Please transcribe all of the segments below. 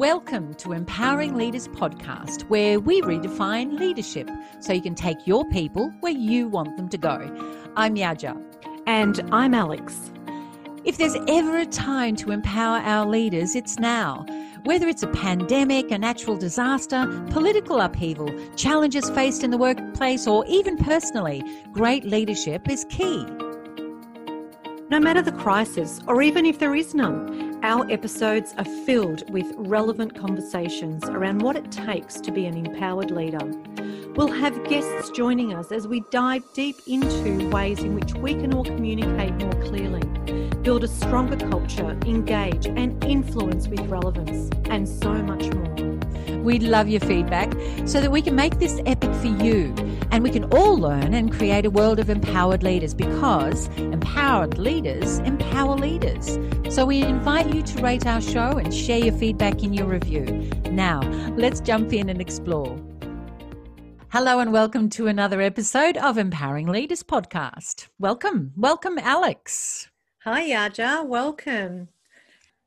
Welcome to Empowering Leaders podcast, where we redefine leadership so you can take your people where you want them to go. I'm Yaja. And I'm Alex. If there's ever a time to empower our leaders, it's now. Whether it's a pandemic, a natural disaster, political upheaval, challenges faced in the workplace, or even personally, great leadership is key. No matter the crisis, or even if there is none, our episodes are filled with relevant conversations around what it takes to be an empowered leader. We'll have guests joining us as we dive deep into ways in which we can all communicate more clearly, build a stronger culture, engage, and influence with relevance, and so much more. We'd love your feedback so that we can make this epic for you and we can all learn and create a world of empowered leaders because empowered leaders empower leaders. So we invite you to rate our show and share your feedback in your review. Now, let's jump in and explore. Hello and welcome to another episode of Empowering Leaders podcast. Welcome, welcome, Alex. Hi, Yaja. Welcome.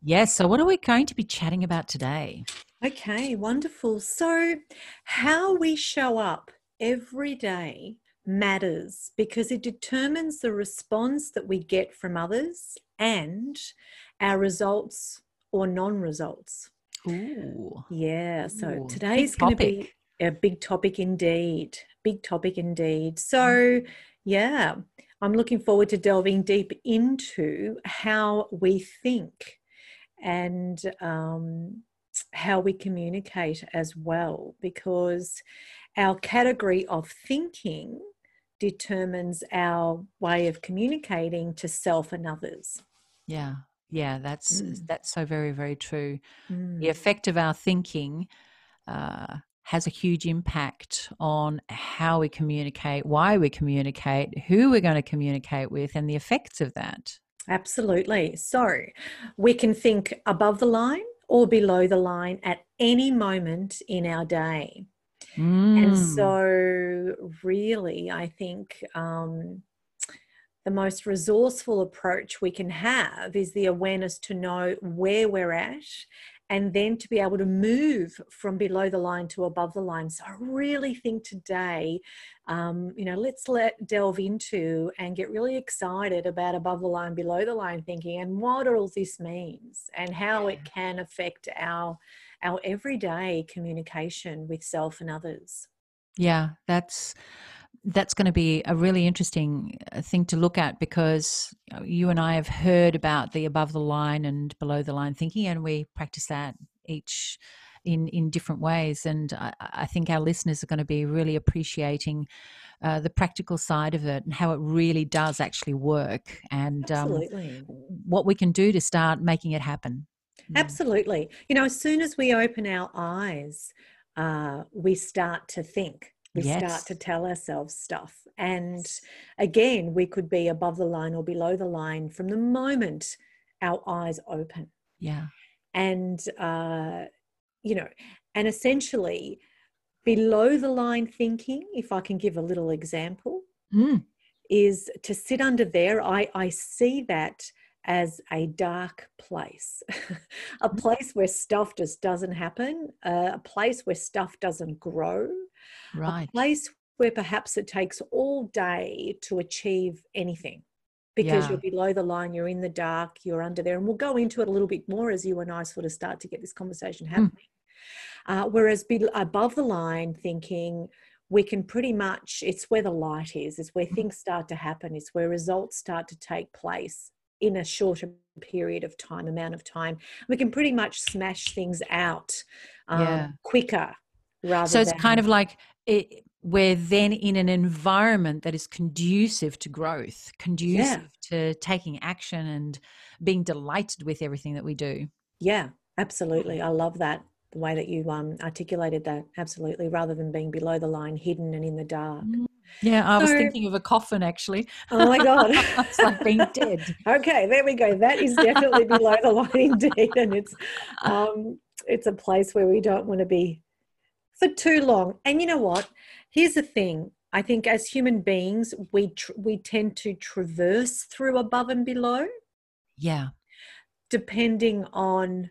Yes, so what are we going to be chatting about today? Okay, wonderful. So, how we show up every day matters because it determines the response that we get from others and our results or non results. Ooh. Yeah, so Ooh, today's going to be a big topic indeed. Big topic indeed. So, yeah, I'm looking forward to delving deep into how we think and um, how we communicate as well, because our category of thinking determines our way of communicating to self and others. Yeah. Yeah, that's Mm. that's so very very true. The Mm. effect of our thinking uh, has a huge impact on how we communicate, why we communicate, who we're going to communicate with, and the effects of that. Absolutely. So we can think above the line or below the line at any moment in our day. And Mm. so, really, I think um, the most resourceful approach we can have is the awareness to know where we're at and then to be able to move from below the line to above the line. So, I really think today, um, you know, let's let delve into and get really excited about above the line, below the line thinking and what all this means and how it can affect our our everyday communication with self and others. Yeah, that's that's going to be a really interesting uh, thing to look at because you and I have heard about the above the line and below the line thinking, and we practice that each in in different ways. And I, I think our listeners are going to be really appreciating uh, the practical side of it and how it really does actually work, and um, what we can do to start making it happen. Absolutely. You know, as soon as we open our eyes, uh, we start to think. We Yes. start to tell ourselves stuff. And again, we could be above the line or below the line from the moment our eyes open. Yeah. and uh, you know and essentially below the line thinking if i can give a little example Mm. is to sit under there i i see that as a dark place a Mm. place where stuff just doesn't happen uh, a place where stuff doesn't grow Right. a place where perhaps it takes all day to achieve anything because Yeah. you're below the line, you're in the dark, you're under there. And we'll go into it a little bit more as you and I sort of start to get this conversation happening. Uh, whereas be, above the line, thinking we can pretty much, it's where the light is, it's where things start to happen, it's where results start to take place in a shorter period of time, amount of time. We can pretty much smash things out um, Yeah. quicker rather so it's than kind of like it, we're then in an environment that is conducive to growth conducive to taking action and being delighted with everything that we do Yeah, absolutely. I love that the way that you um, articulated that. Absolutely, rather than being below the line, hidden and in the dark. Yeah i was thinking of a coffin actually Oh my god! it's like being dead okay, there we go. That is definitely below the line indeed, and it's um, it's a place where we don't want to be for too long. And you know what? Here's the thing. I think as human beings, we tr- we tend to traverse through above and below. yeah depending on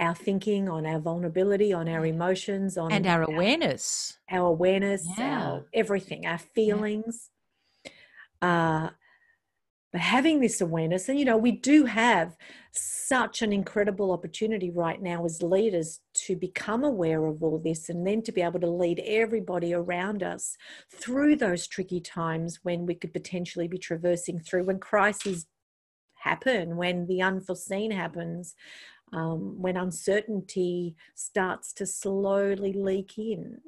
our thinking, on our vulnerability, on our emotions, on and our awareness, our awareness, Yeah. our everything, our feelings. Uh, but having this awareness, and you know, we do have such an incredible opportunity right now as leaders to become aware of all this and then to be able to lead everybody around us through those tricky times when we could potentially be traversing through when crises happen, when the unforeseen happens, um, when uncertainty starts to slowly leak in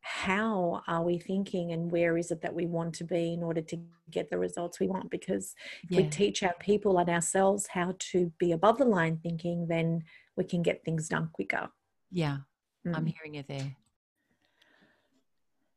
how are we thinking and where is it that we want to be in order to get the results we want because if we teach our people and ourselves how to be above the line thinking then we can get things done quicker yeah, I'm Mm. hearing you there.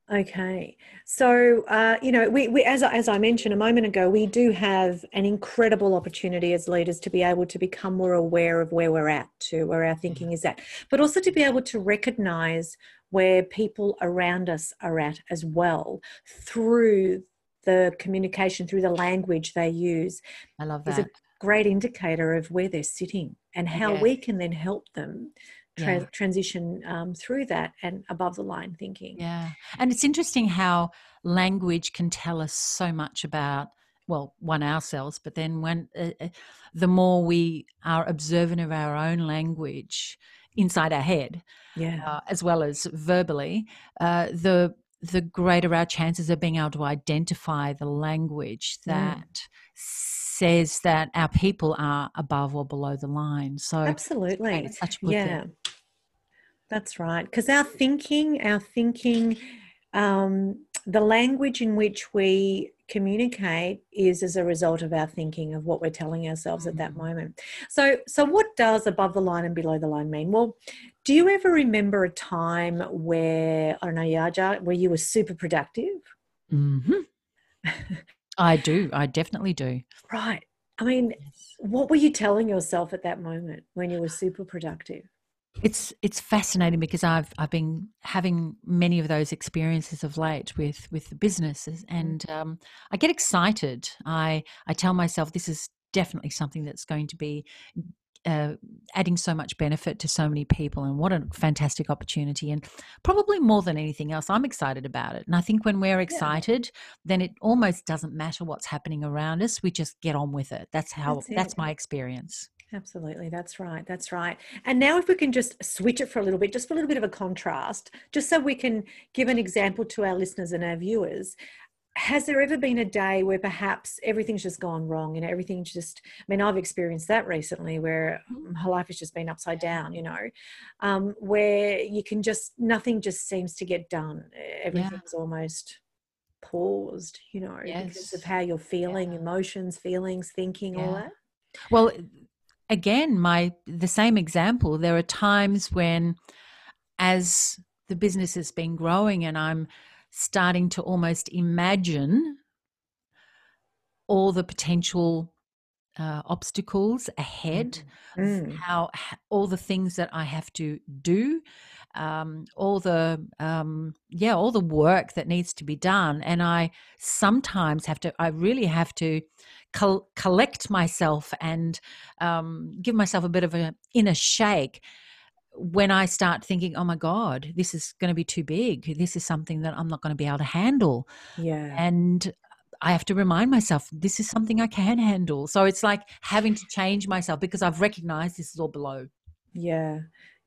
Okay. So uh, you know we, we as, I- as i mentioned a moment ago we do have an incredible opportunity as leaders to be able to become more aware of where we're at to where our thinking is at but also to be able to recognize where people around us are at as well through the communication through the language they use I love is a great indicator of where they're sitting and how Yeah. we can then help them tra- Yeah. transition um, through that and above the line thinking Yeah. And it's interesting how language can tell us so much about, well, one, ourselves, but then when uh, uh, the more we are observant of our own language inside our head, yeah uh, as well as verbally, uh, the the greater our chances of being able to identify the language Mm. that says that our people are above or below the line. So absolutely it's such a good yeah thing. That's right because our thinking our thinking um, the language in which we communicate is as a result of our thinking of what we're telling ourselves at that Mm. moment so so what does above the line and below the line mean well do you ever remember a time where i don't know yaja where you were super productive hmm I do. I definitely do. right i mean what were you telling yourself at that moment when you were super productive It's it's fascinating because I've I've been having many of those experiences of late with with the businesses, and um, I get excited. I I tell myself this is definitely something that's going to be uh, adding so much benefit to so many people, and what a fantastic opportunity! And probably more than anything else, I'm excited about it. And I think when we're excited, then it almost doesn't matter what's happening around us. We just get on with it. That's how That's that's my experience. Absolutely, that's right. That's right. And now, if we can just switch it for a little bit, just for a little bit of a contrast, just so we can give an example to our listeners and our viewers. Has there ever been a day where perhaps everything's just gone wrong and everything's just, I mean, I've experienced that recently where my life has just been upside down, you know, um, where you can just, nothing just seems to get done. Everything's almost paused, you know, because of how you're feeling, emotions, feelings, thinking, all that. Well, again, my the same example. There are times when, as the business has been growing, and I'm starting to almost imagine all the potential uh, obstacles ahead, Mm. how all the things that I have to do, um, all the um, yeah, all the work that needs to be done, and I sometimes have to. I really have to col- collect myself and um, give myself a bit of an inner shake when I start thinking, "Oh my God, this is going to be too big. This is something that I'm not going to be able to handle." Yeah. and I have to remind myself this is something I can handle. So it's like having to change myself because I've recognized this is all below. Yeah.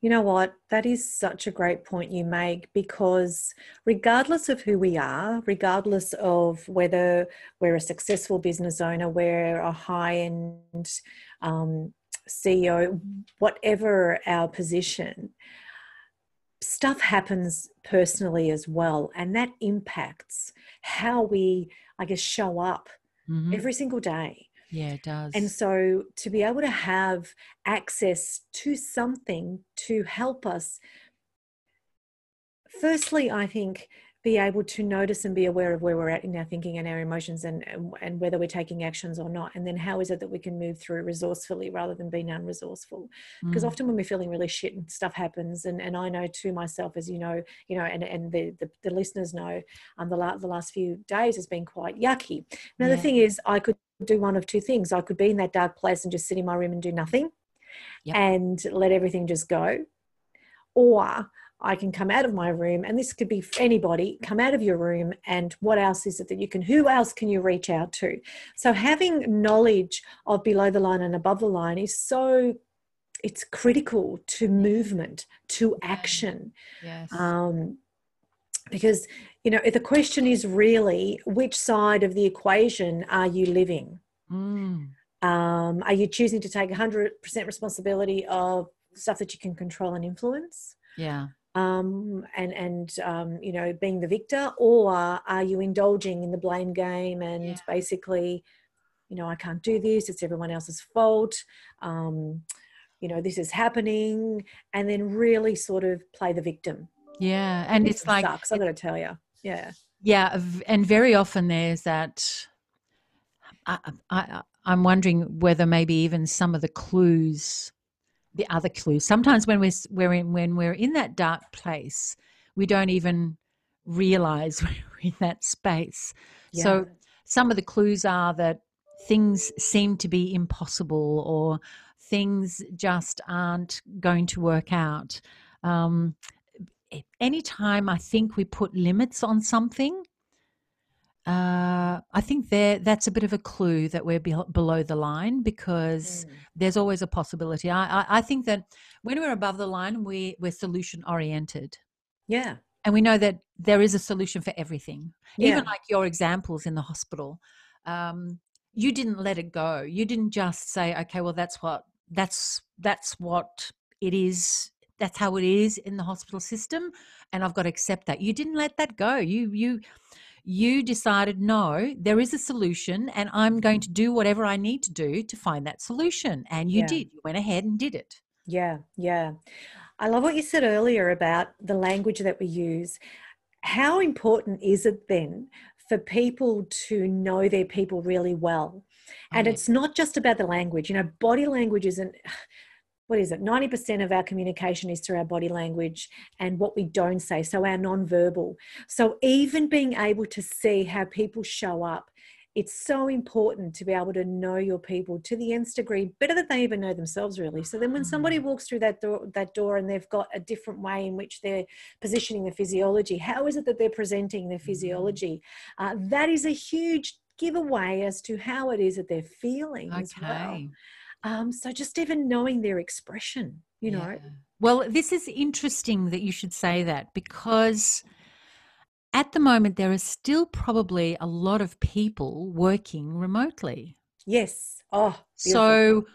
You know what? That is such a great point you make because, regardless of who we are, regardless of whether we're a successful business owner, we're a high end um, CEO, whatever our position, stuff happens personally as well. And that impacts how we, I guess, show up Mhm. every single day. Yeah, it does. And so to be able to have access to something to help us, firstly, I think be able to notice and be aware of where we're at in our thinking and our emotions and, and, and whether we're taking actions or not. And then how is it that we can move through resourcefully rather than being unresourceful? Because Mm. often when we're feeling really shit and stuff happens, and, and I know to myself, as you know, you know, and, and the, the, the listeners know, um, the, la- the last few days has been quite yucky. Now, the thing is, I could do one of two things. I could be in that dark place and just sit in my room and do nothing, yep. and let everything just go. Or I can come out of my room, and this could be anybody, come out of your room, and what else is it that you can, who else can you reach out to? So, having knowledge of below the line and above the line is so it's critical to movement to action yes. um, because you know the question is really which side of the equation are you living mm. um, are you choosing to take 100% responsibility of stuff that you can control and influence yeah um, and and um, you know being the victor or are you indulging in the blame game and yeah. basically you know i can't do this it's everyone else's fault um, you know this is happening and then really sort of play the victim yeah and it's like sucks i gotta tell you yeah yeah and very often there's that I, I i'm wondering whether maybe even some of the clues the other clues sometimes when we're, we're in, when we're in that dark place we don't even realize we're in that space yeah. so some of the clues are that things seem to be impossible or things just aren't going to work out. Um, anytime I think we put limits on something, uh, I think there that's a bit of a clue that we're be- below the line because mm. there's always a possibility. I, I, I think that when we're above the line, we we're solution oriented. Yeah, and we know that there is a solution for everything. Yeah. Even like your examples in the hospital, um, you didn't let it go. You didn't just say, "Okay, well, that's what that's that's what it is that's how it is in the hospital system and i've got to accept that. You didn't let that go. You you you decided no there is a solution and i'm going mm-hmm. to do whatever i need to do to find that solution and you yeah. did. You went ahead and did it. Yeah yeah. I love what you said earlier about the language that we use. How important is it then for people to know their people really well? And oh. it's not just about the language. You know, body language isn't what is it 90% of our communication is through our body language and what we don't say so our non-verbal so even being able to see how people show up it's so important to be able to know your people to the nth degree better than they even know themselves really so then when somebody mm. walks through that door that door and they've got a different way in which they're positioning their physiology how is it that they're presenting their mm. physiology uh, that is a huge giveaway as to how it is that they're feeling okay. as well. Um, so just even knowing their expression, you yeah. know. Well, this is interesting that you should say that because at the moment there are still probably a lot of people working remotely. Yes. Oh, beautiful. so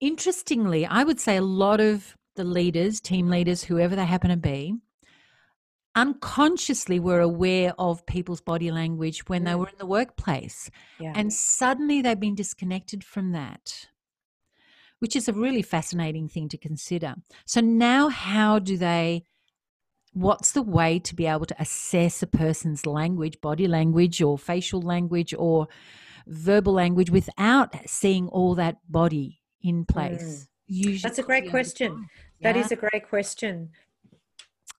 interestingly, I would say a lot of the leaders, team leaders, whoever they happen to be, unconsciously were aware of people's body language when they mm. were in the workplace. Yeah. And suddenly they've been disconnected from that, which is a really fascinating thing to consider. So now, how do they? What's the way to be able to assess a person's language, body language, or facial language, or verbal language without seeing all that body in place? Mm. Usually That's a great question. Yeah? That is a great question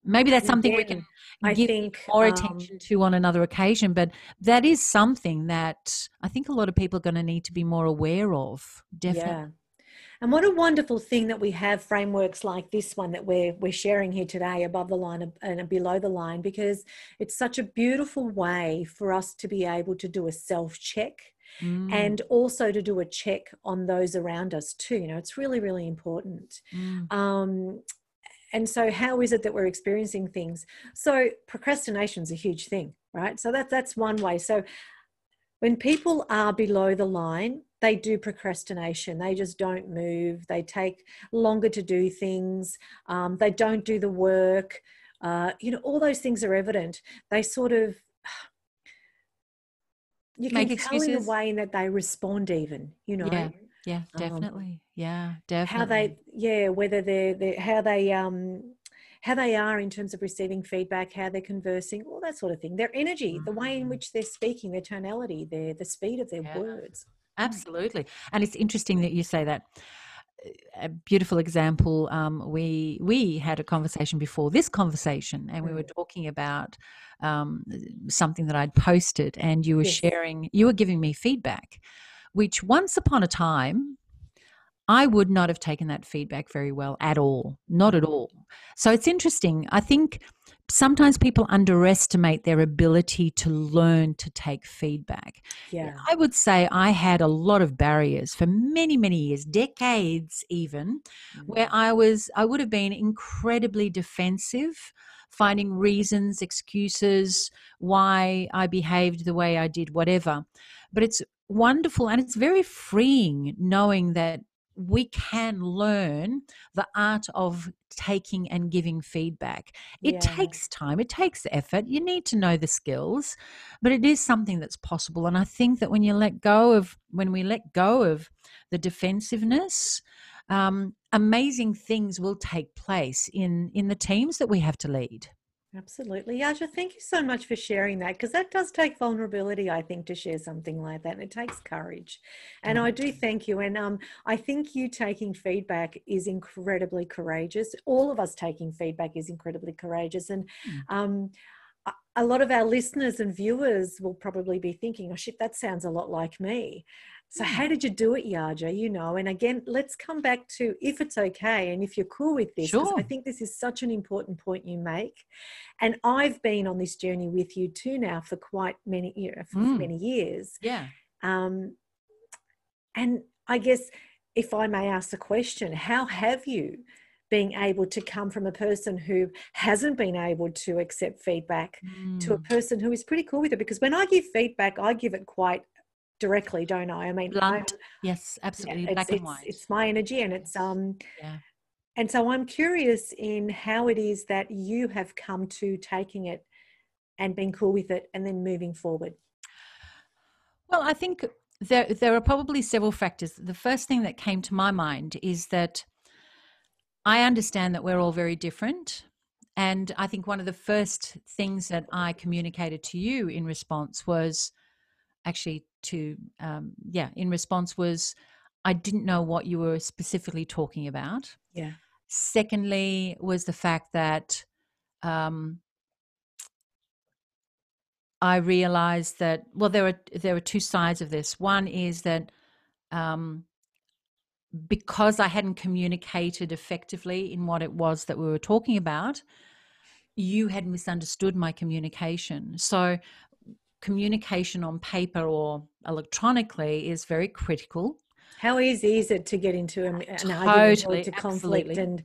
maybe that's something Again, we can I give think, more um, attention to on another occasion but that is something that i think a lot of people are going to need to be more aware of definitely yeah. And what a wonderful thing that we have frameworks like this one that we're we're sharing here today, above the line and below the line, because it's such a beautiful way for us to be able to do a self check. Mm. And also to do a check on those around us too. You know, it's really, really important. Mm. Um, and so how is it that we're experiencing things? So procrastination is a huge thing right? So that that's one way. So when people are below the line they do procrastination. They just don't move. They take longer to do things. Um, they don't do the work. Uh, you know all those things are evident. They sort of you can Make tell excuses. in the way that they respond even you know? Yeah yeah um, definitely um, yeah definitely how they yeah whether they're, they're how they um how they are in terms of receiving feedback how they're conversing all that sort of thing their energy mm-hmm. the way in mm. which they're speaking their tonality their the speed of their yeah. words mm. absolutely and it's interesting that you say that a beautiful example um, we we had a conversation before this conversation and we were mm. talking about um, something that i'd posted and you were yes. sharing you were giving me feedback which once upon a time I would not have taken that feedback very well at all, not at all. So it's interesting. I think sometimes people underestimate their ability to learn to take feedback. Yeah. I would say I had a lot of barriers for many, many years, decades even, where Mm. I was, I would have been incredibly defensive, finding reasons, excuses why I behaved the way I did, whatever. But it's wonderful and it's very freeing knowing that we can learn the art of taking and giving feedback. It Yeah. takes time, it takes effort. You need to know the skills, but it is something that's possible. And I think that when you let go of, when we let go of the defensiveness, um, amazing things will take place in in the teams that we have to lead. Absolutely. Yaja, thank you so much for sharing that because that does take vulnerability, I think, to share something like that. And it takes courage. And I do thank you. And um, I think you taking feedback is incredibly courageous. All of us taking feedback is incredibly courageous. And Mm. um, a lot of our listeners and viewers will probably be thinking, oh, shit, that sounds a lot like me. So, Mm. how did you do it, Yaja? You know, and again, let's come back to if it's okay and if you're cool with this, 'cause I think this is such an important point you make. And I've been on this journey with you too now for quite many, you know, for Mm. many years. Yeah. Um, and I guess if I may ask the question, how have you been able to come from a person who hasn't been able to accept feedback to a Mm. person who is pretty cool with it? Because when I give feedback, I give it quite directly, don't I? I mean, Blunt. Yes, yeah, absolutely. it's, and it's, white. it's my energy and it's um Yeah. and so I'm curious in how it is that you have come to taking it and being cool with it and then moving forward. Well, I think there there are probably several factors. The first thing that came to my mind is that I understand that we're all very different. And I think one of the first things that I communicated to you in response was actually to, um, yeah, in response was I didn't know what you were specifically talking about. Yeah. Secondly, was the fact that um, I realized that well, there are there are two sides of this. One is that um, because I hadn't communicated effectively in what it was that we were talking about, you had misunderstood my communication. So, communication on paper or electronically is very critical. How easy is it to get into an, an argument Totally, to conflict absolutely. and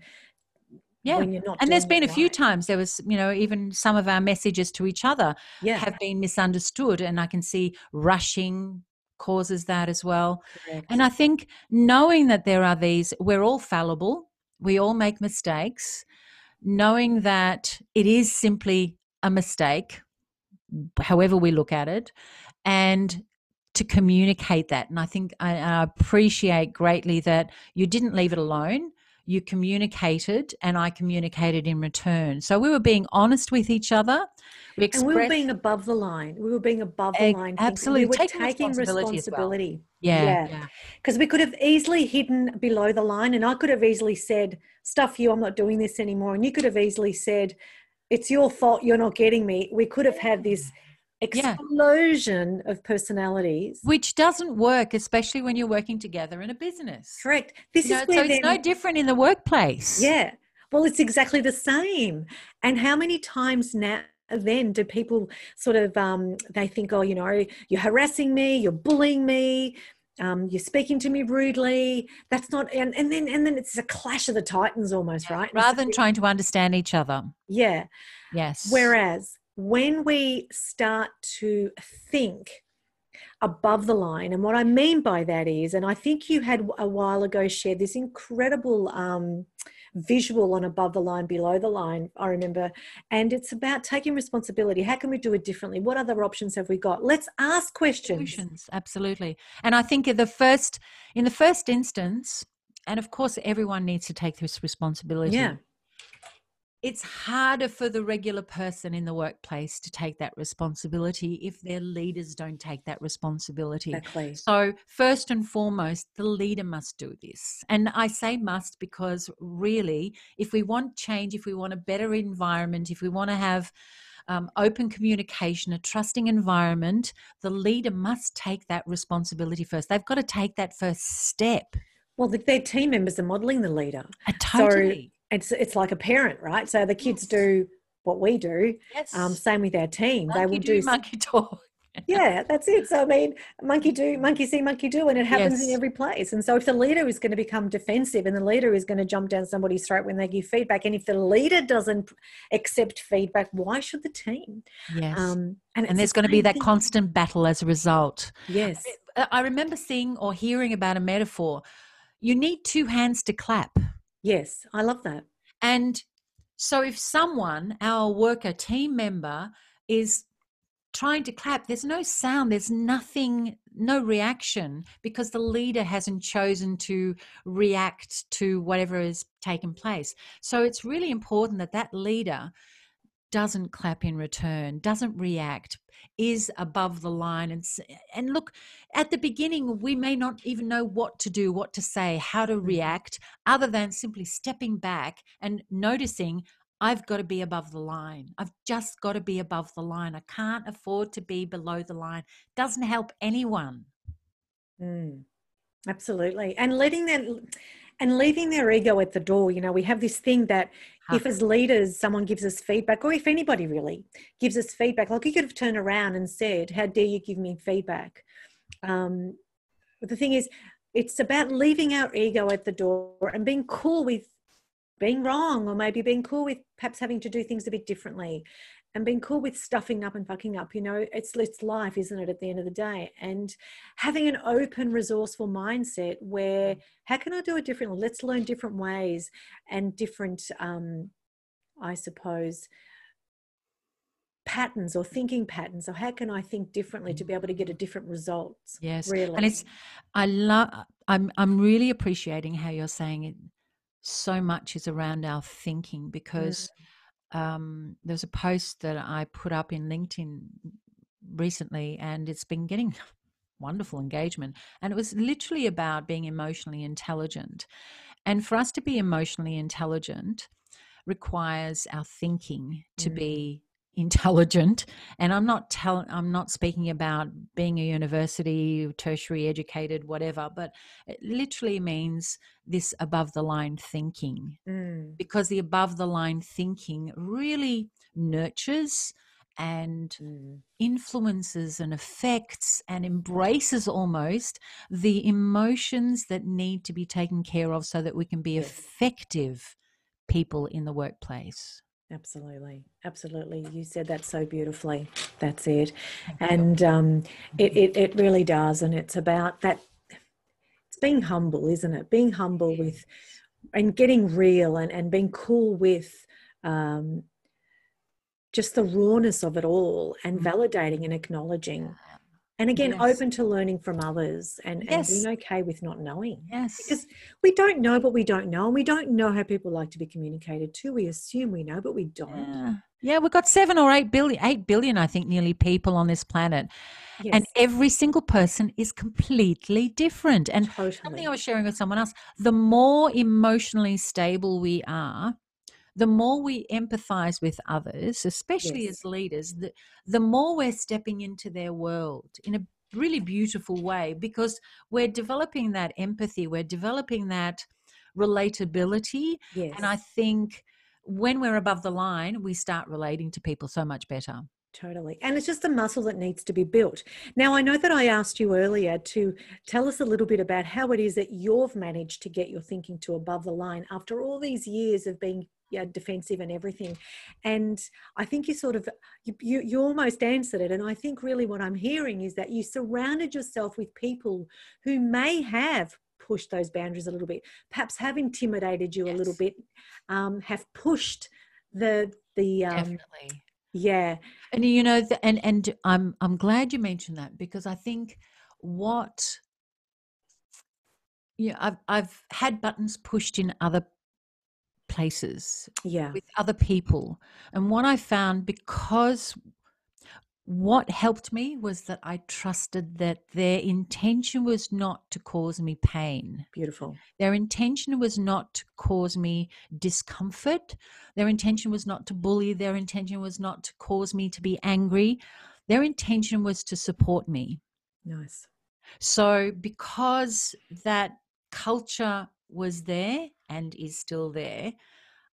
Yeah. when you're not And there's been a few times there was, you know, even some of our messages to each other yeah have been misunderstood. And I can see rushing causes that as well. correct. And I think knowing that there are these, we're all fallible, we all make mistakes, knowing that it is simply a mistake, however we look at it, and to communicate that. And I think I, I appreciate greatly that you didn't leave it alone. You communicated, and I communicated in return. So we were being honest with each other. We and we were being above the line. We were being above the line. absolutely, We were taking taking responsibility as well. responsibility. yeah, yeah. yeah, Because we could have easily hidden below the line, and I could have easily said, Stuff you, I'm not doing this anymore. And you could have easily said, It's your fault, you're not getting me. We could have had this Yeah. explosion of personalities. which doesn't work, especially when you're working together in a business. Correct. This You know, is where so it's no different in the workplace. Yeah. Well, it's exactly the same. And how many times now then do people sort of um, they think, oh, you know, you're harassing me, you're bullying me, um, you're speaking to me rudely. That's not and, and then and then it's a clash of the titans almost, right? Rather so- than trying to understand each other. yeah. Yes. Whereas when we start to think above the line, and what I mean by that is, and I think you had a while ago shared this incredible um, visual on above the line, below the line, I remember, and it's about taking responsibility. How can we do it differently? What other options have we got? Let's ask questions. solutions absolutely and i think in the first in the first instance and of course everyone needs to take this responsibility Yeah. It's harder for the regular person in the workplace to take that responsibility if their leaders don't take that responsibility Exactly. so first and foremost the leader must do this and i say must because really if we want change if we want a better environment if we want to have um, open communication, a trusting environment, the leader must take that responsibility first. They've got to take that first step. Well, the, their team members are modeling the leader. Uh, totally. So it's it's like a parent, right? So the kids do what we do. Yes. Um, same with our team. Monkey they will do, do monkey talk yeah, that's it. So I mean, monkey do, monkey see, monkey do, and it happens yes. in every place. And so if the leader is going to become defensive and the leader is going to jump down somebody's throat when they give feedback, and if the leader doesn't accept feedback, why should the team? Yes. Um, and, and there's going to be that thing. constant battle as a result. Yes. I remember seeing or hearing about a metaphor. You need two hands to clap. Yes, I love that. And so if someone, our worker team member, is trying to clap there's no sound there's nothing no reaction because the leader hasn't chosen to react to whatever has taken place so it's really important that that leader doesn't clap in return doesn't react is above the line and and look at the beginning we may not even know what to do what to say how to mm. react other than simply stepping back and noticing I've got to be above the line. I've just got to be above the line. I can't afford to be below the line. Doesn't help anyone. Mm, absolutely. And letting them and leaving their ego at the door. You know, we have this thing that huh. if as leaders someone gives us feedback, or if anybody really gives us feedback, like you could have turned around and said, How dare you give me feedback? Um, but the thing is, it's about leaving our ego at the door and being cool with being wrong or maybe being cool with perhaps having to do things a bit differently and being cool with stuffing up and fucking up you know it's it's life isn't it at the end of the day? And having an open resourceful mindset where how can i do it differently? Let's learn different ways and different um i suppose patterns or thinking patterns or how can i think differently to be able to get a different result yes really? and it's i love i'm i'm really appreciating how you're saying it so much is around our thinking because mm. Um, there's a post that I put up in LinkedIn recently and it's been getting wonderful engagement. And it was literally about being emotionally intelligent. And for us to be emotionally intelligent requires our thinking to mm. be intelligent and i'm not telling i'm not speaking about being a university tertiary educated whatever but it literally means this above the line thinking mm. because the above the line thinking really nurtures and mm. influences and affects and embraces almost the emotions that need to be taken care of so that we can be yes. effective people in the workplace Absolutely, absolutely. You said that so beautifully. That's it, and um, it, it it really does, and it's about that. It's being humble, isn't it? Being humble with, and getting real, and and being cool with, um, just the rawness of it all, and mm-hmm. validating and acknowledging and again yes. open to learning from others and, yes. and being okay with not knowing yes because we don't know what we don't know and we don't know how people like to be communicated to we assume we know but we don't yeah, yeah we've got seven or eight billion eight billion i think nearly people on this planet yes. and every single person is completely different and totally. something i was sharing with someone else the more emotionally stable we are the more we empathize with others, especially yes. as leaders, the, the more we're stepping into their world in a really beautiful way because we're developing that empathy, we're developing that relatability. Yes. And I think when we're above the line, we start relating to people so much better. Totally. And it's just a muscle that needs to be built. Now, I know that I asked you earlier to tell us a little bit about how it is that you've managed to get your thinking to above the line after all these years of being yeah, defensive and everything. And I think you sort of you, you, you almost answered it. And I think really what I'm hearing is that you surrounded yourself with people who may have pushed those boundaries a little bit, perhaps have intimidated you yes. a little bit, um, have pushed the the um, definitely yeah. And you know, the, and and I'm I'm glad you mentioned that because I think what yeah, I've I've had buttons pushed in other places yeah with other people and what i found because what helped me was that I trusted that their intention was not to cause me pain. Beautiful. Their intention was not to cause me discomfort. Their intention was not to bully. Their intention was not to cause me to be angry. Their intention was to support me. Nice. So, because that culture was there and is still there,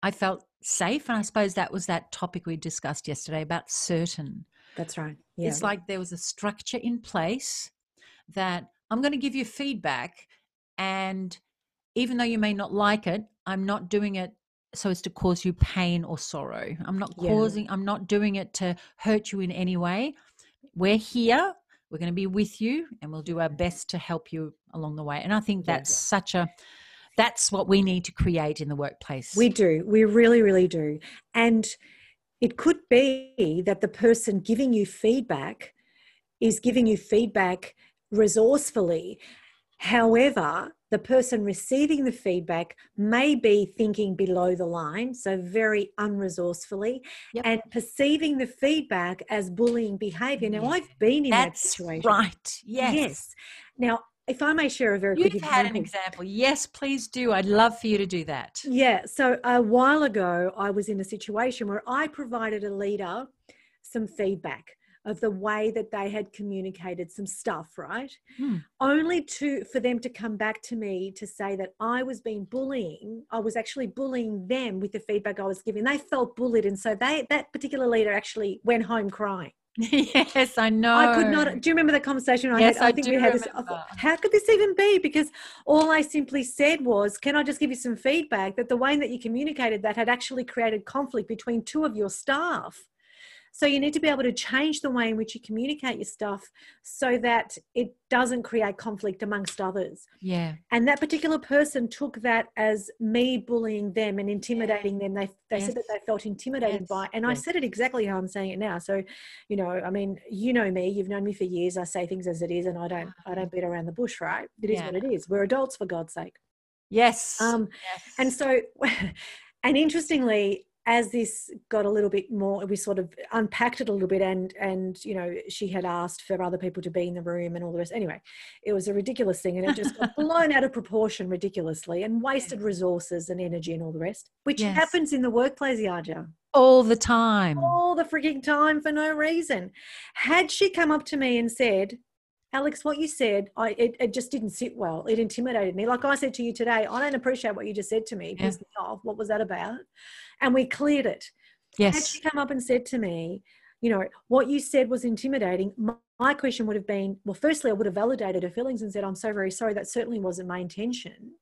I felt safe. And I suppose that was that topic we discussed yesterday about certain. That's right. Yeah. It's like there was a structure in place that I'm going to give you feedback. And even though you may not like it, I'm not doing it so as to cause you pain or sorrow. I'm not causing, yeah. I'm not doing it to hurt you in any way. We're here. We're going to be with you and we'll do our best to help you along the way. And I think that's yeah. such a, that's what we need to create in the workplace. We do. We really, really do. And it could be that the person giving you feedback is giving you feedback resourcefully. However, the person receiving the feedback may be thinking below the line, so very unresourcefully, yep. and perceiving the feedback as bullying behavior. Now, I've been in That's that situation. Right. Yes. Yes. Now, if I may share a very You've quick example. had an example. Yes, please do. I'd love for you to do that. Yeah. So a while ago, I was in a situation where I provided a leader some feedback of the way that they had communicated some stuff right hmm. only to for them to come back to me to say that i was being bullying i was actually bullying them with the feedback i was giving they felt bullied and so they that particular leader actually went home crying yes, I know. I could not. Do you remember the conversation I yes, had? I, I think we had this. Thought, how could this even be? Because all I simply said was, "Can I just give you some feedback that the way that you communicated that had actually created conflict between two of your staff." So you need to be able to change the way in which you communicate your stuff so that it doesn't create conflict amongst others. Yeah. And that particular person took that as me bullying them and intimidating them. They they yes. said that they felt intimidated yes. by, and yes. I said it exactly how I'm saying it now. So, you know, I mean, you know me. You've known me for years. I say things as it is, and I don't I don't beat around the bush. Right? It is yeah. what it is. We're adults, for God's sake. Yes. Um, yes. And so, and interestingly, as this got a little bit more we sort of unpacked it a little bit and and you know she had asked for other people to be in the room and all the rest anyway it was a ridiculous thing and it just got blown out of proportion ridiculously and wasted resources and energy and all the rest which yes. happens in the workplace yaja all the time all the freaking time for no reason had she come up to me and said Alex, what you said, I it, it, just didn't sit well. It intimidated me. Like I said to you today, I don't appreciate what you just said to me. Yeah. pissed me off. What was that about? And we cleared it. Yes. Had she come up and said to me, you know, what you said was intimidating, my, my question would have been, well, firstly, I would have validated her feelings and said, I'm so very sorry. That certainly wasn't my intention.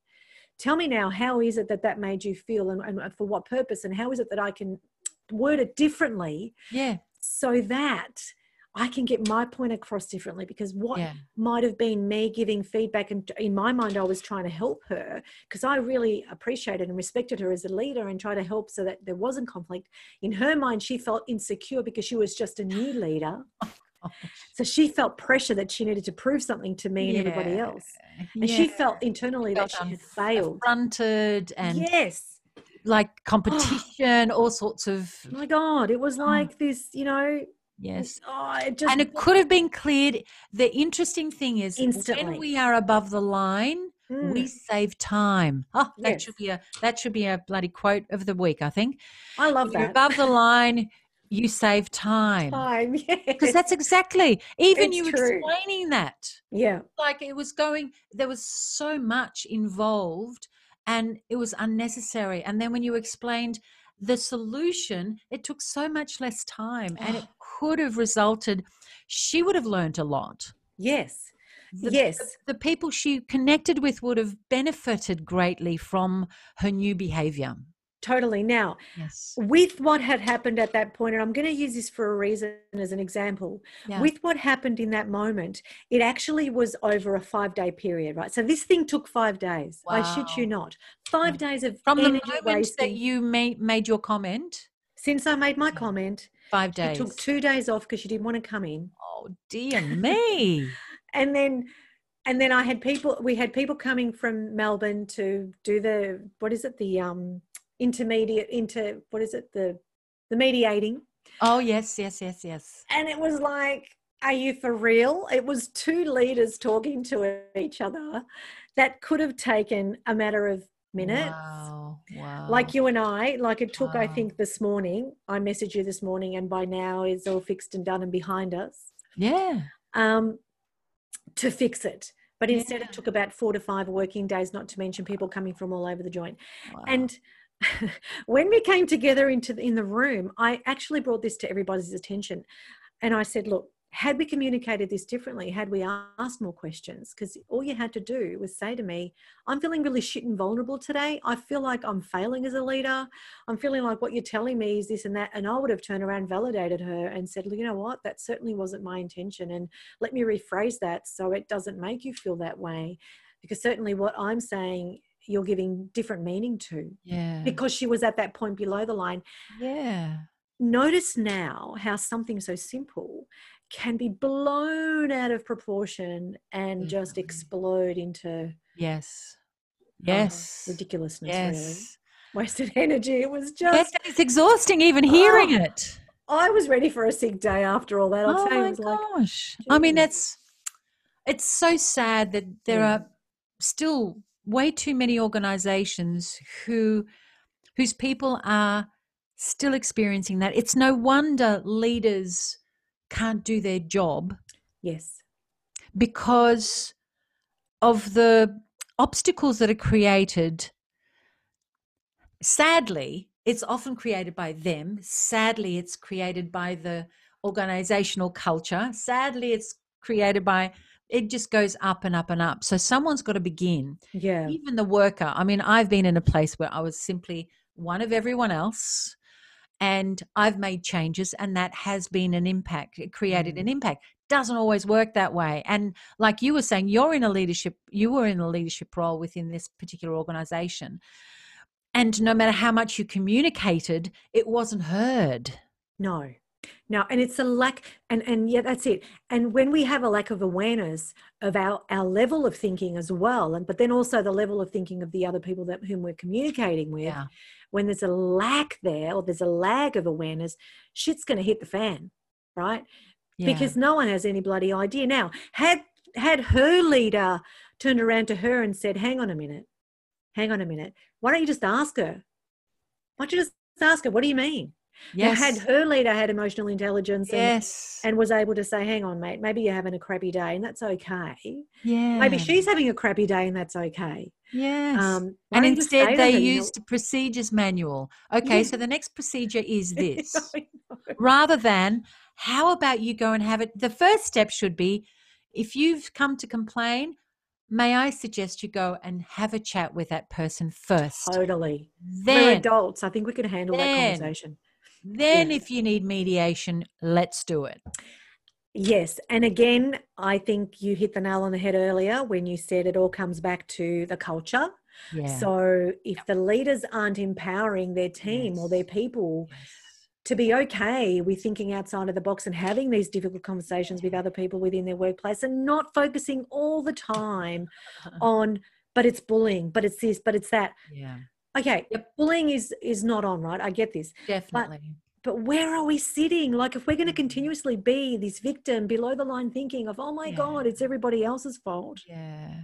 Tell me now, how is it that that made you feel and, and for what purpose? And how is it that I can word it differently? Yeah. So that I can get my point across differently because what yeah. might have been me giving feedback, and in my mind, I was trying to help her because I really appreciated and respected her as a leader and try to help so that there wasn't conflict. In her mind, she felt insecure because she was just a new leader. Oh, so she felt pressure that she needed to prove something to me and yeah. everybody else. And yeah. she felt internally felt that she had failed. Affronted and yes. Like competition, all sorts of. My God, it was oh. like this, you know, Yes. Oh, it just, and it could have been cleared. The interesting thing is instantly. when we are above the line, mm. we save time. Oh, that yes. should be a that should be a bloody quote of the week, I think. I love when that. above the line, you save time. Time. Because that's exactly even it's you true. explaining that. Yeah. Like it was going there was so much involved and it was unnecessary. And then when you explained the solution, it took so much less time and it ah. could have resulted, she would have learned a lot. Yes. The, yes. The, the, people she connected with would have benefited greatly from her new behavior. Totally. Now, yes. with what had happened at that point, and I'm going to use this for a reason as an example, yeah. with what happened in that moment, it actually was over a five day period, right? So this thing took five days. Wow. I shit you not. Five days of from the moment wasting. that you made made your comment. Since I made my comment, five days. Took two days off because she didn't want to come in. Oh dear me! and then and then I had people. We had people coming from Melbourne to do the what is it? The um intermediate into what is it the the mediating oh yes yes yes yes and it was like are you for real it was two leaders talking to each other that could have taken a matter of minutes wow, wow. like you and i like it took wow. i think this morning i messaged you this morning and by now it's all fixed and done and behind us yeah um to fix it but instead yeah. it took about four to five working days, not to mention people coming from all over the joint. Wow. And when we came together into the, in the room, I actually brought this to everybody's attention, and I said, "Look, had we communicated this differently, had we asked more questions, because all you had to do was say to me, I'm feeling really shit and vulnerable today. I feel like I'm failing as a leader. I'm feeling like what you're telling me is this and that. And I would have turned around, validated her, and said, you know what? That certainly wasn't my intention. And let me rephrase that so it doesn't make you feel that way. Because certainly what I'm saying, you're giving different meaning to. Yeah. Because she was at that point below the line. Yeah notice now how something so simple can be blown out of proportion and just explode into yes uh, yes uh, ridiculousness yes. really wasted energy it was just it's exhausting even hearing oh, it i was ready for a sick day after all that I'll oh my gosh like, i mean that's it's so sad that there yeah. are still way too many organizations who whose people are still experiencing that it's no wonder leaders can't do their job. Yes. Because of the obstacles that are created. Sadly, it's often created by them. Sadly, it's created by the organizational culture. Sadly, it's created by it just goes up and up and up. So someone's got to begin. Yeah. Even the worker. I mean, I've been in a place where I was simply one of everyone else and I've made changes, and that has been an impact. It created mm. an impact. Doesn't always work that way. And like you were saying, you're in a leadership, you were in a leadership role within this particular organization. And no matter how much you communicated, it wasn't heard. No, no, and it's a lack, and and yeah, that's it. And when we have a lack of awareness of our our level of thinking as well, and but then also the level of thinking of the other people that whom we're communicating with, yeah when there's a lack there or there's a lag of awareness, shit's going to hit the fan, right? Yeah. Because no one has any bloody idea. Now, had had her leader turned around to her and said, "Hang on a minute, hang on a minute. Why don't you just ask her? Why don't you just ask her? What do you mean?" Yes. Now, had her leader had emotional intelligence and, yes. and was able to say, hang on, mate, maybe you're having a crappy day and that's okay. Yeah. Maybe she's having a crappy day and that's okay. Yes. Um, and instead, they used a procedures manual. Okay, yeah. so the next procedure is this. Rather than, how about you go and have it? The first step should be if you've come to complain, may I suggest you go and have a chat with that person first? Totally. Then, We're adults. I think we can handle then, that conversation. Then, if you need mediation, let's do it. Yes. And again, I think you hit the nail on the head earlier when you said it all comes back to the culture. Yeah. So if the leaders aren't empowering their team yes. or their people yes. to be okay with thinking outside of the box and having these difficult conversations with other people within their workplace and not focusing all the time on, but it's bullying, but it's this, but it's that. Yeah. Okay. Yep. Bullying is is not on, right? I get this. Definitely. But but where are we sitting? Like, if we're going to mm-hmm. continuously be this victim, below the line thinking of, oh my yeah. God, it's everybody else's fault. Yeah.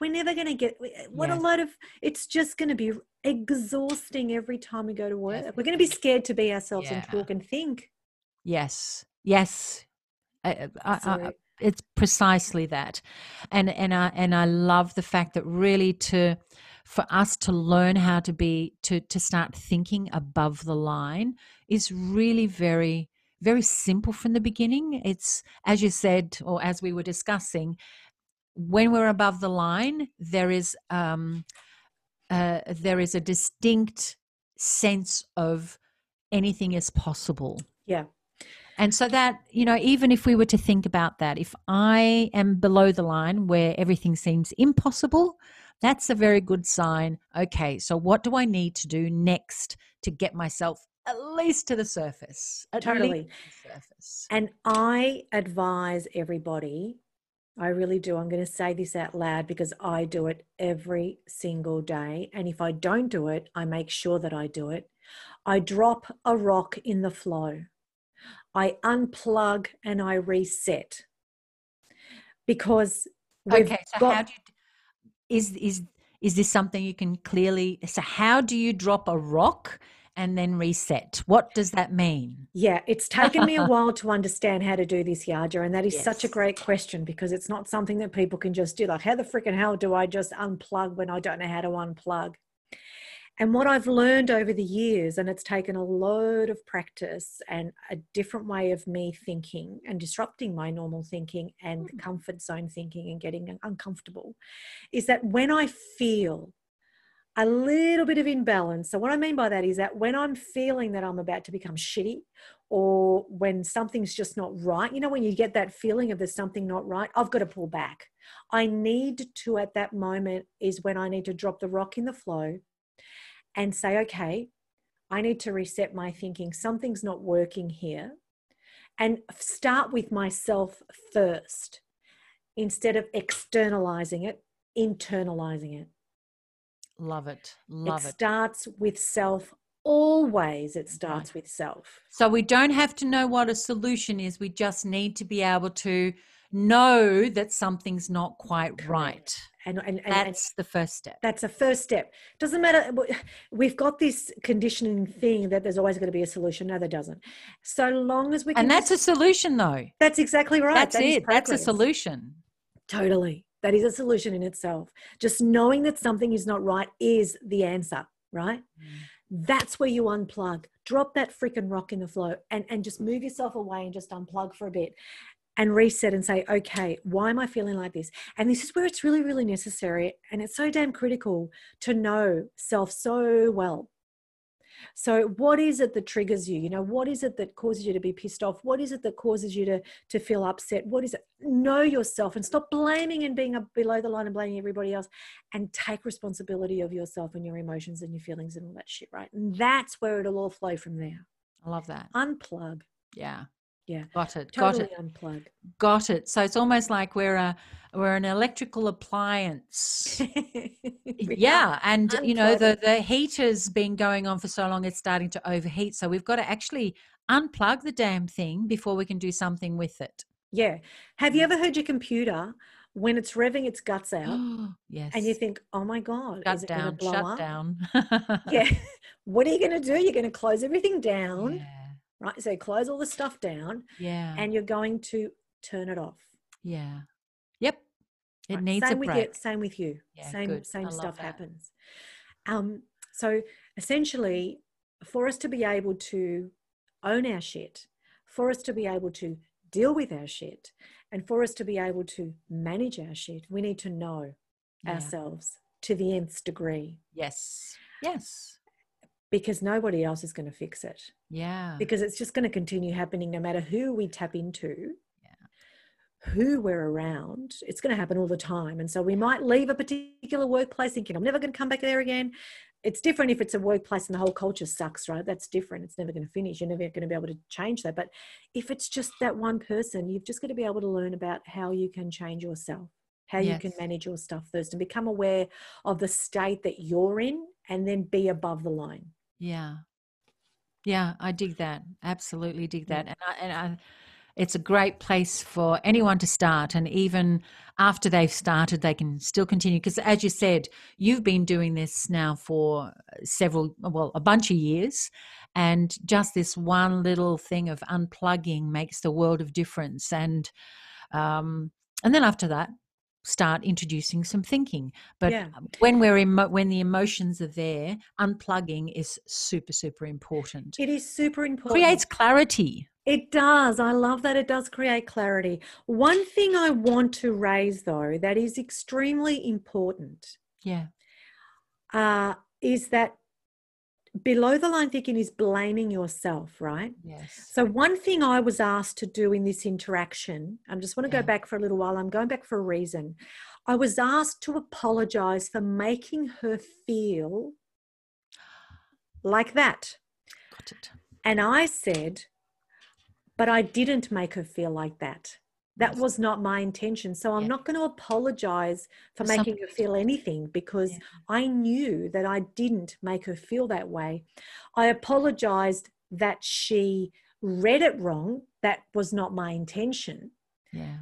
We're never going to get, eh, what yes. a lot of, it's just going to be exhausting every time we go to work. Yes. We're going to be scared to be ourselves yeah. and talk and think. Yes. Yes. I, I, I, it's precisely that. And, and I, and I love the fact that really to, for us to learn how to be to to start thinking above the line is really very very simple from the beginning. It's as you said or as we were discussing when we're above the line there is um uh, there is a distinct sense of anything is possible. Yeah. And so that, you know, even if we were to think about that, if I am below the line where everything seems impossible, that's a very good sign. Okay, so what do I need to do next to get myself at least to the surface? totally. The surface. And I advise everybody, I really do. I'm going to say this out loud because I do it every single day. And if I don't do it, I make sure that I do it. I drop a rock in the flow. I unplug and I reset because okay so got, how do you is is is this something you can clearly so how do you drop a rock and then reset. What does that mean? Yeah, it's taken me a while to understand how to do this, Yaja, and that is such a great question because it's not something that people can just do. Like, how the freaking hell do I just unplug when I don't know how to unplug? And what I've learned over the years, and it's taken a load of practice and a different way of me thinking and disrupting my normal thinking and Mm. comfort zone thinking and getting uncomfortable, is that when I feel a little bit of imbalance. So, what I mean by that is that when I'm feeling that I'm about to become shitty or when something's just not right, you know, when you get that feeling of there's something not right, I've got to pull back. I need to, at that moment, is when I need to drop the rock in the flow and say, okay, I need to reset my thinking. Something's not working here. And start with myself first instead of externalizing it, internalizing it. Love it. Love it it. starts with self. Always it starts with self. So we don't have to know what a solution is. We just need to be able to know that something's not quite right. And, and, and, That's the first step. that's a first step. Doesn't matter. We've got this conditioning thing that there's always going to be a solution. No, there doesn't. So long as we can. And that's a solution, though. that's exactly right. That's That it. That's a solution. Totally. That is a solution in itself. Just knowing that something is not right is the answer, right? Mm. That's where you unplug. Drop that freaking rock in the flow and, and just move yourself away and just unplug for a bit and reset and say, okay, why am I feeling like this? And this is where it's really, really necessary. And it's so damn critical to know self so well. So, what is it that triggers you? You know, what is it that causes you to be pissed off? What is it that causes you to, to feel upset? What is it? Know yourself and stop blaming and being up below the line and blaming everybody else and take responsibility of yourself and your emotions and your feelings and all that shit, right? And that's where it'll all flow from there. I love that. Unplug. Yeah. Yeah. Got it. Got Totally it. unplug. Got it. So it's almost like we're a we're an electrical appliance. yeah, and you know the the heater's been going on for so long it's starting to overheat. So we've got to actually unplug the damn thing before we can do something with it. Yeah. Have you ever heard your computer when it's revving its guts out yes. and you think, oh my God, shut is it going to down. blow Shut up? down. Yeah. what are you going to do? You're going to close everything down, Yeah. Right? So close all the stuff down Yeah. and you're going to turn it off. yeah. Yep. It Right, needs same a with you, break. same with you. Yeah, same good. Same love stuff happens. Um, so essentially, for us to be able to own our shit, for us to be able to deal with our shit, and for us to be able to manage our shit, we need to know Yeah. ourselves to the nth degree Yes. Yes. Because nobody else is going to fix it. Yeah. Because it's just going to continue happening no matter who we tap into. Yeah. who we're around, it's going to happen all the time. And so we might leave a particular workplace thinking, I'm never going to come back there again. It's different if it's a workplace and the whole culture sucks, right? That's different. It's never going to finish. You're never going to be able to change that. But if it's just that one person, you've just got to be able to learn about how you can change yourself, how you can manage your stuff first and become aware of the state that you're in and then be above the line. Yeah. Yeah, I dig that. Absolutely dig that. And I, and I, it's a great place for anyone to start. And even after they've started, they can still continue. Because as you said, you've been doing this now for several, well, a bunch of years. And just this one little thing of unplugging makes the world of difference. And, um, and then after that, start introducing some thinking. But Yeah. when we're emo- when the emotions are there, unplugging is super super important. It is super important. Creates clarity. It does. I love that it does create clarity. One thing I want to raise, though, that is extremely important Yeah. uh, is that below the line thinking is blaming yourself, right? Yes. So, one thing I was asked to do in this interaction, I just want to Yeah. go back for a little while. I'm going back for a reason. I was asked to apologize for making her feel like that. Got it. And I said, but I didn't make her feel like that. That was not my intention. So I'm Yeah. not going to apologize for making her feel anything because Yeah. I knew that I didn't make her feel that way. I apologized that she read it wrong. That was not my intention. Yeah.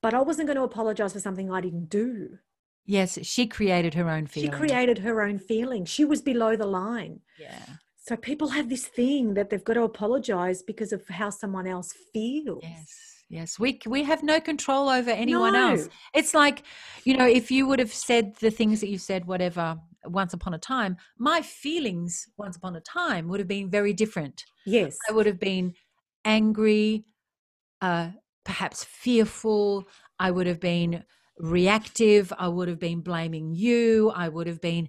But I wasn't going to apologize for something I didn't do. Yes, she created her own feeling She created her own feeling. She was below the line. Yeah. So people have this thing that they've got to apologize because of how someone else feels. Yes. Yes, we we have no control over anyone No. else. It's like, you know, if you would have said the things that you said, whatever, once upon a time, my feelings once upon a time would have been very different. Yes. I would have been angry, uh, perhaps fearful. I would have been reactive. I would have been blaming you. I would have been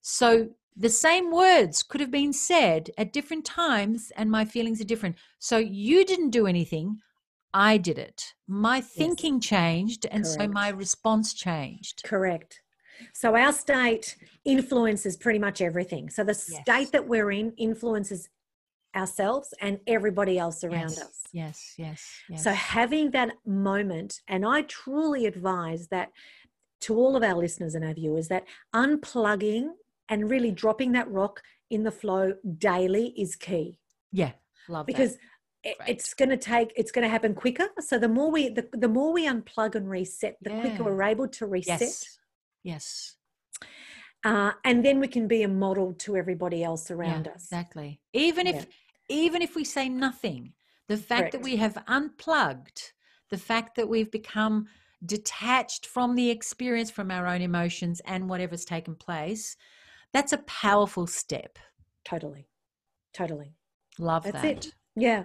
so. The same words could have been said at different times, and my feelings are different. So you didn't do anything. I did it. My thinking changed, and so my response changed. Correct. So our state influences pretty much everything. So the Yes. state that we're in influences ourselves and everybody else around yes, us. yes, yes, yes. So having that moment, and I truly advise that to all of our listeners and our viewers that unplugging and really dropping that rock in the flow daily is key yeah, love that. because it- It's going to take it's going to happen quicker so the more we the, the more we unplug and reset the quicker we're able to reset yes, yes. uh, and then we can be a model to everybody else around yeah, us Exactly. Even if Yeah. even if we say nothing, the fact that we have unplugged, the fact that we've become detached from the experience, from our own emotions and whatever's taken place, that's a powerful step. totally totally Love That's that. it. yeah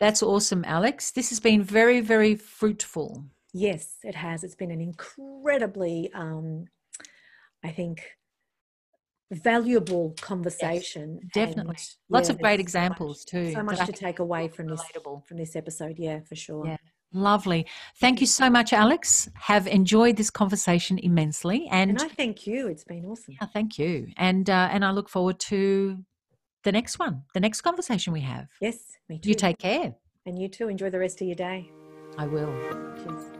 That's awesome, Alex. This has been very, very fruitful. Yes, it has. It's been an incredibly, um, I think, valuable conversation. Definitely. and, Lots yeah, of great there's so much- examples too. So much to take away from this relatable. from this episode. Yeah, for sure. Yeah. Lovely. Thank you so much, Alex. Have enjoyed this conversation immensely. And, And I thank you. It's been awesome. yeah, thank you. And uh, and I look forward to the next one, the next conversation we have. Yes, me too. You take care. and you too. Enjoy the rest of your day. I will. Cheers.